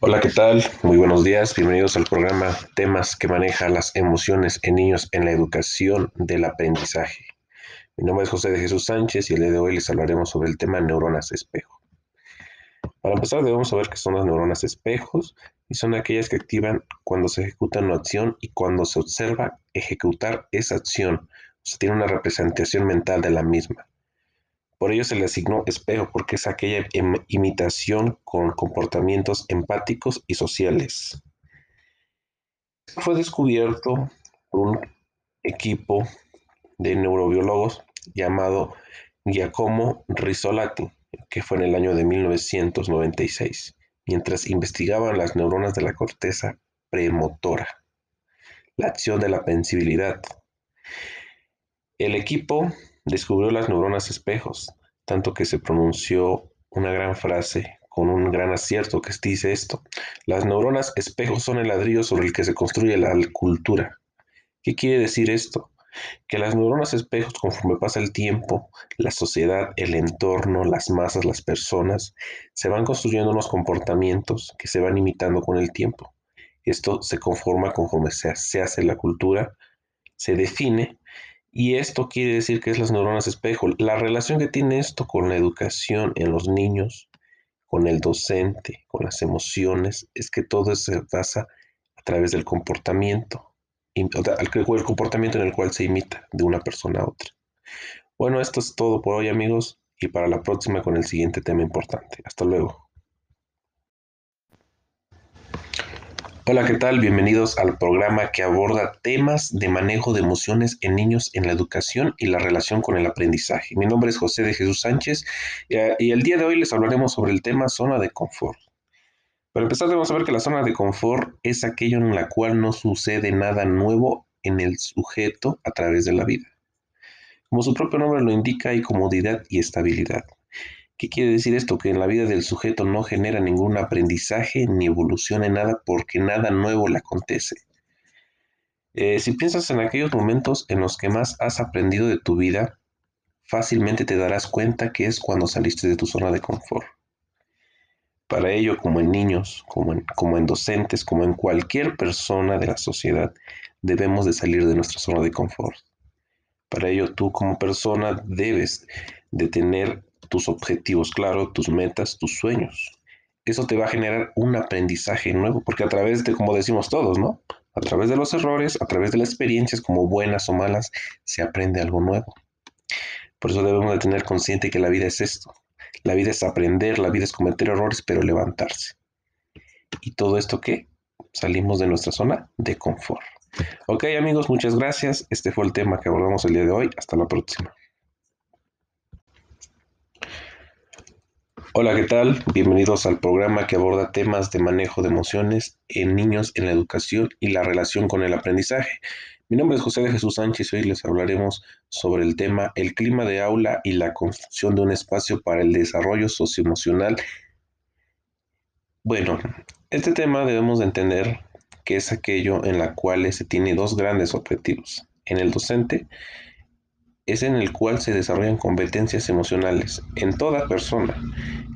Hola, ¿qué tal? Muy buenos días. Bienvenidos al programa Temas que maneja las emociones en niños en la educación del aprendizaje. Mi nombre es José de Jesús Sánchez y el día de hoy les hablaremos sobre el tema neuronas espejo. Para empezar debemos saber qué son las neuronas espejos y son aquellas que activan cuando se ejecuta una acción y cuando se observa ejecutar esa acción. se tiene una representación mental de la misma. Por ello se le asignó espejo porque es aquella imitación con comportamientos empáticos y sociales. Fue descubierto por un equipo de neurobiólogos llamado Giacomo Rizzolatti, que fue en el año de 1996, mientras investigaban las neuronas de la corteza premotora, la acción de la pensibilidad. El equipo descubrió las neuronas espejos, tanto que se pronunció una gran frase con un gran acierto que dice esto. Las neuronas espejos son el ladrillo sobre el que se construye la cultura. ¿Qué quiere decir esto? Que las neuronas espejos, conforme pasa el tiempo, la sociedad, el entorno, las masas, las personas, se van construyendo unos comportamientos que se van imitando con el tiempo. Esto se conforma conforme se, hace la cultura, se define y esto quiere decir que es las neuronas espejo. La relación que tiene esto con la educación en los niños, con el docente, con las emociones, es que todo se basa a través del comportamiento, el comportamiento en el cual se imita de una persona a otra. Bueno, esto es todo por hoy amigos y para la próxima con el siguiente tema importante. Hasta luego. Hola, ¿qué tal? Bienvenidos al programa que aborda temas de manejo de emociones en niños en la educación y la relación con el aprendizaje. Mi nombre es José de Jesús Sánchez y el día de hoy les hablaremos sobre el tema zona de confort. Para empezar, debemos saber que la zona de confort es aquello en la cual no sucede nada nuevo en el sujeto a través de la vida. Como su propio nombre lo indica, hay comodidad y estabilidad. ¿Qué quiere decir esto? Que en la vida del sujeto no genera ningún aprendizaje ni evolución en nada porque nada nuevo le acontece. Eh, si piensas en aquellos momentos en los que más has aprendido de tu vida, fácilmente te darás cuenta que es cuando saliste de tu zona de confort. Para ello, como en niños, como en, como en docentes, como en cualquier persona de la sociedad, debemos de salir de nuestra zona de confort. Para ello, tú como persona debes de tener tus objetivos claros, tus metas, tus sueños. Eso te va a generar un aprendizaje nuevo, porque a través de, como decimos todos, ¿no? A través de los errores, a través de las experiencias, como buenas o malas, se aprende algo nuevo. Por eso debemos de tener consciente que la vida es esto. La vida es aprender, la vida es cometer errores, pero levantarse. ¿Y todo esto qué? Salimos de nuestra zona de confort. Ok amigos, muchas gracias. Este fue el tema que abordamos el día de hoy. Hasta la próxima. Hola, ¿qué tal? Bienvenidos al programa que aborda temas de manejo de emociones en niños en la educación y la relación con el aprendizaje. Mi nombre es José de Jesús Sánchez y hoy les hablaremos sobre el tema el clima de aula y la construcción de un espacio para el desarrollo socioemocional. Bueno, este tema debemos de entender que es aquello en la cual se tiene dos grandes objetivos. En el docente es en el cual se desarrollan competencias emocionales en toda persona,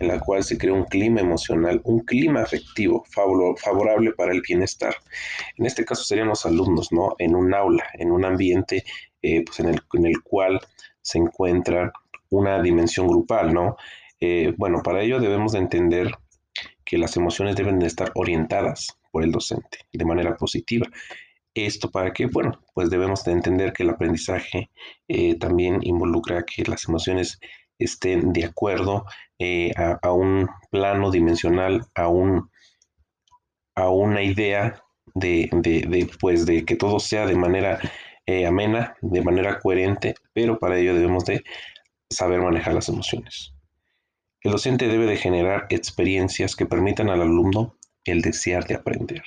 en la cual se crea un clima emocional, un clima afectivo favorable para el bienestar. En este caso serían los alumnos, ¿no? En un aula, en un ambiente eh, pues en, el, en, el, cual se encuentra una dimensión grupal, ¿no? Eh, bueno, para ello debemos de entender que las emociones deben de estar orientadas por el docente de manera positiva esto para qué? Bueno, pues debemos de entender que el aprendizaje eh, también involucra que las emociones estén de acuerdo eh, a, un plano dimensional, a, un, a una idea de, de, pues de que todo sea de manera eh, amena, de manera coherente, pero para ello debemos de saber manejar las emociones. El docente debe de generar experiencias que permitan al alumno el desear de aprender.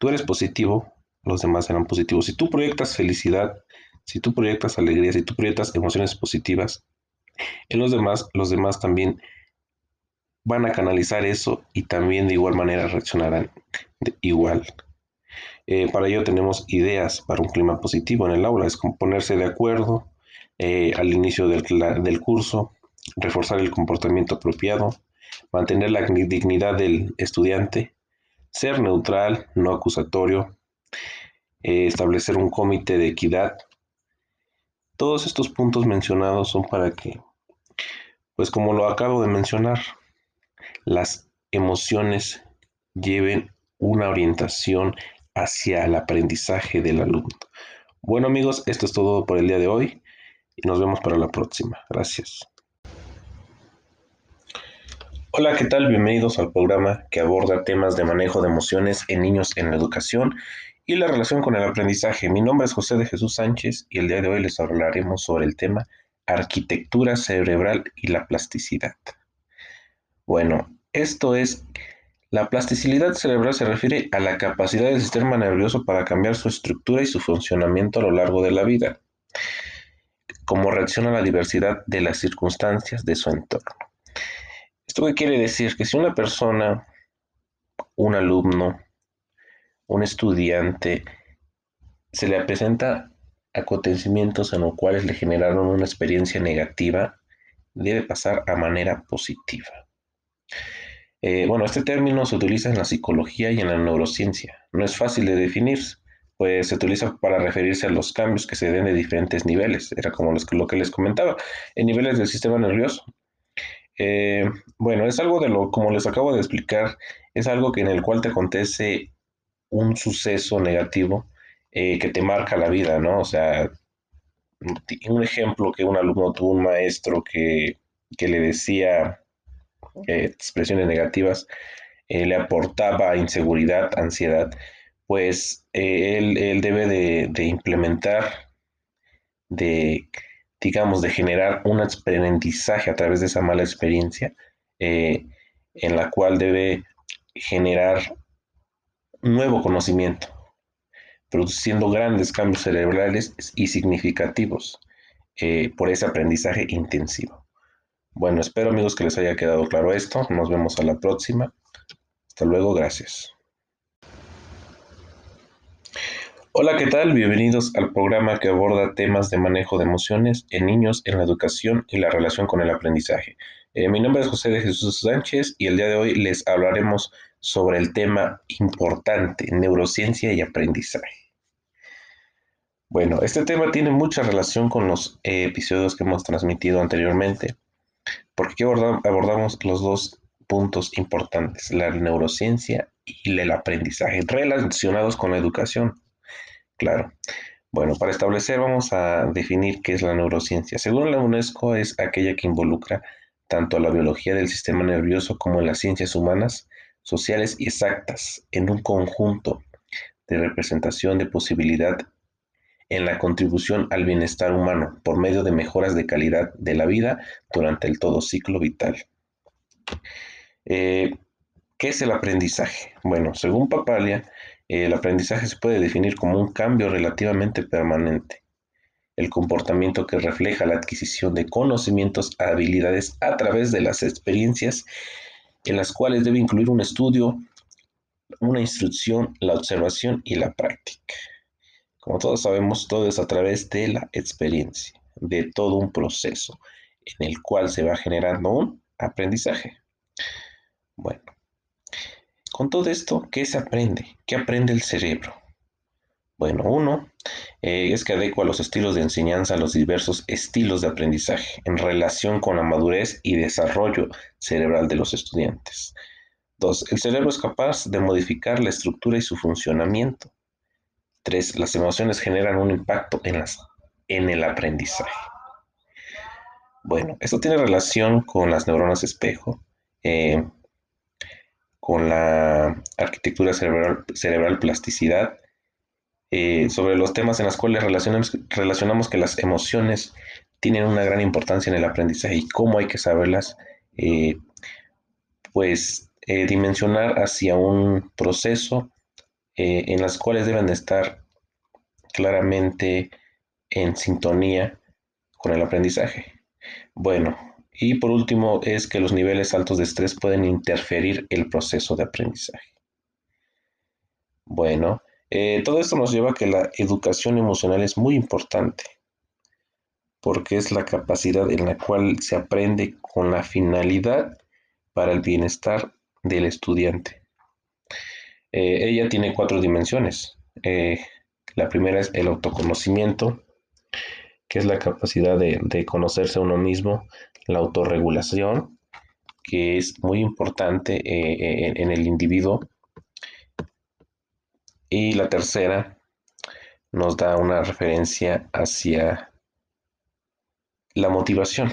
Tú eres positivo, los demás serán positivos. Si tú proyectas felicidad, si tú proyectas alegría, si tú proyectas emociones positivas, en los demás, los demás también van a canalizar eso y también de igual manera reaccionarán igual. Eh, para ello tenemos ideas para un clima positivo en el aula, es ponerse de acuerdo eh, al inicio del curso, reforzar el comportamiento apropiado, mantener la dignidad del estudiante, ser neutral, no acusatorio, eh, establecer un comité de equidad. Todos estos puntos mencionados son para que, pues como lo acabo de mencionar, las emociones lleven una orientación hacia el aprendizaje del alumno. Bueno amigos, esto es todo por el día de hoy y nos vemos para la próxima. Gracias. Hola, ¿qué tal? Bienvenidos al programa que aborda temas de manejo de emociones en niños en la educación y la relación con el aprendizaje. Mi nombre es José de Jesús Sánchez y el día de hoy les hablaremos sobre el tema arquitectura cerebral y la plasticidad. Bueno, esto es, la plasticidad cerebral se refiere a la capacidad del sistema nervioso para cambiar su estructura y su funcionamiento a lo largo de la vida, como reacción a la diversidad de las circunstancias de su entorno. ¿Esto qué quiere decir? Que si una persona, un alumno, un estudiante, se le presenta acontecimientos en los cuales le generaron una experiencia negativa, debe pasar a manera positiva. Eh, bueno, este término se utiliza en la psicología y en la neurociencia. No es fácil de definir, pues se utiliza para referirse a los cambios que se den de diferentes niveles. Era como lo que les comentaba, en niveles del sistema nervioso. Eh, bueno, es algo de lo, como les acabo de explicar, es algo que en el cual te acontece un suceso negativo eh, que te marca la vida, ¿no? O sea, un ejemplo que un alumno tuvo un maestro que, que le decía expresiones negativas, eh, le aportaba inseguridad, ansiedad, pues eh, él, debe de, implementar, de, digamos, de generar un aprendizaje a través de esa mala experiencia, eh, en la cual debe generar nuevo conocimiento, produciendo grandes cambios cerebrales y significativos por ese aprendizaje intensivo. Bueno, espero amigos que les haya quedado claro esto. Nos vemos a la próxima. Hasta luego, gracias. Hola, ¿qué tal? Bienvenidos al programa que aborda temas de manejo de emociones en niños en la educación y la relación con el aprendizaje. Eh, mi nombre es José de Jesús Sánchez y el día de hoy les hablaremos sobre el tema importante, neurociencia y aprendizaje. Bueno, este tema tiene mucha relación con los eh, episodios que hemos transmitido anteriormente porque abordamos los dos puntos importantes, la neurociencia y el aprendizaje, relacionados con la educación. Claro. Bueno, para establecer vamos a definir qué es la neurociencia. Según la UNESCO es aquella que involucra tanto a la biología del sistema nervioso como las ciencias humanas, sociales y exactas en un conjunto de representación de posibilidad en la contribución al bienestar humano por medio de mejoras de calidad de la vida durante el todo ciclo vital. Eh, ¿Qué es el aprendizaje? Bueno, según Papalia, el aprendizaje se puede definir como un cambio relativamente permanente, el comportamiento que refleja la adquisición de conocimientos, habilidades a través de las experiencias en las cuales debe incluir un estudio, una instrucción, la observación y la práctica. Como todos sabemos, todo es a través de la experiencia, de todo un proceso en el cual se va generando un aprendizaje. Bueno, con todo esto, ¿qué se aprende? ¿Qué aprende el cerebro? Bueno, uno eh, es que adecua los estilos de enseñanza a los diversos estilos de aprendizaje en relación con la madurez y desarrollo cerebral de los estudiantes. Dos, el cerebro es capaz de modificar la estructura y su funcionamiento Tres, las emociones generan un impacto en, el aprendizaje. Bueno, esto tiene relación con las neuronas espejo, eh, con la arquitectura cerebral, plasticidad, eh, sobre los temas en los cuales relacionamos, relacionamos que las emociones tienen una gran importancia en el aprendizaje y cómo hay que saberlas, eh, pues dimensionar hacia un proceso eh, en las cuales deben estar claramente en sintonía con el aprendizaje. Bueno, y por último es que los niveles altos de estrés pueden interferir el proceso de aprendizaje. Bueno, eh, todo esto nos lleva a que la educación emocional es muy importante, porque es la capacidad en la cual se aprende con la finalidad para el bienestar del estudiante. Eh, ella tiene cuatro dimensiones. Eh, la primera es el autoconocimiento, que es la capacidad de, conocerse a uno mismo, la autorregulación, que es muy importante eh, en, el individuo. Y la tercera nos da una referencia hacia la motivación.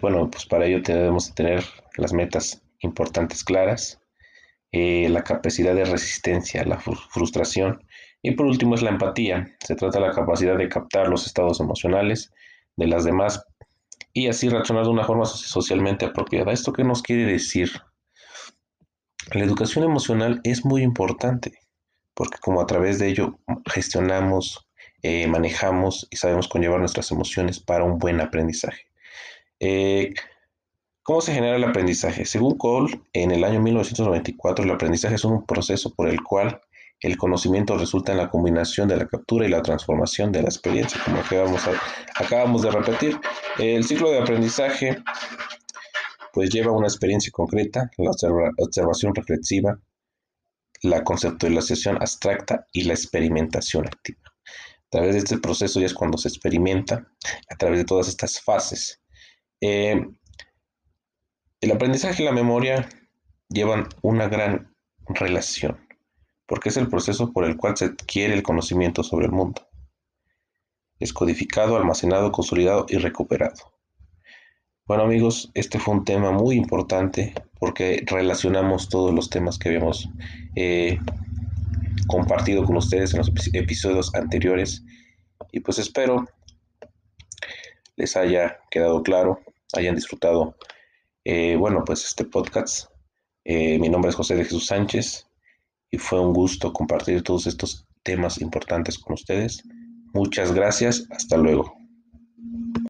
bueno, pues para ello debemos tener las metas importantes claras, eh, la capacidad de resistencia, la frustración y por último es la empatía. Se trata de la capacidad de captar los estados emocionales de las demás y así reaccionar de una forma socialmente apropiada. ¿Esto qué nos quiere decir? La educación emocional es muy importante porque como a través de ello gestionamos, eh, manejamos y sabemos conllevar nuestras emociones para un buen aprendizaje. Eh, ¿Cómo se genera el aprendizaje? Según Cole, en el año 1994, el aprendizaje es un proceso por el cual el conocimiento resulta en la combinación de la captura y la transformación de la experiencia, como acabamos, de repetir. El ciclo de aprendizaje pues lleva una experiencia concreta, la observación reflexiva, la conceptualización abstracta y la experimentación activa. A través de este proceso ya es cuando se experimenta, a través de todas estas fases. Eh, el aprendizaje y la memoria llevan una gran relación, porque es el proceso por el cual se adquiere el conocimiento sobre el mundo. Es codificado, almacenado, consolidado y recuperado. Bueno amigos, este fue un tema muy importante porque relacionamos todos los temas que habíamos eh, compartido con ustedes en los episodios anteriores y pues espero les haya quedado claro, hayan disfrutado eh, bueno, pues este podcast, eh, mi nombre es José de Jesús Sánchez y fue un gusto compartir todos estos temas importantes con ustedes. Muchas gracias, hasta luego.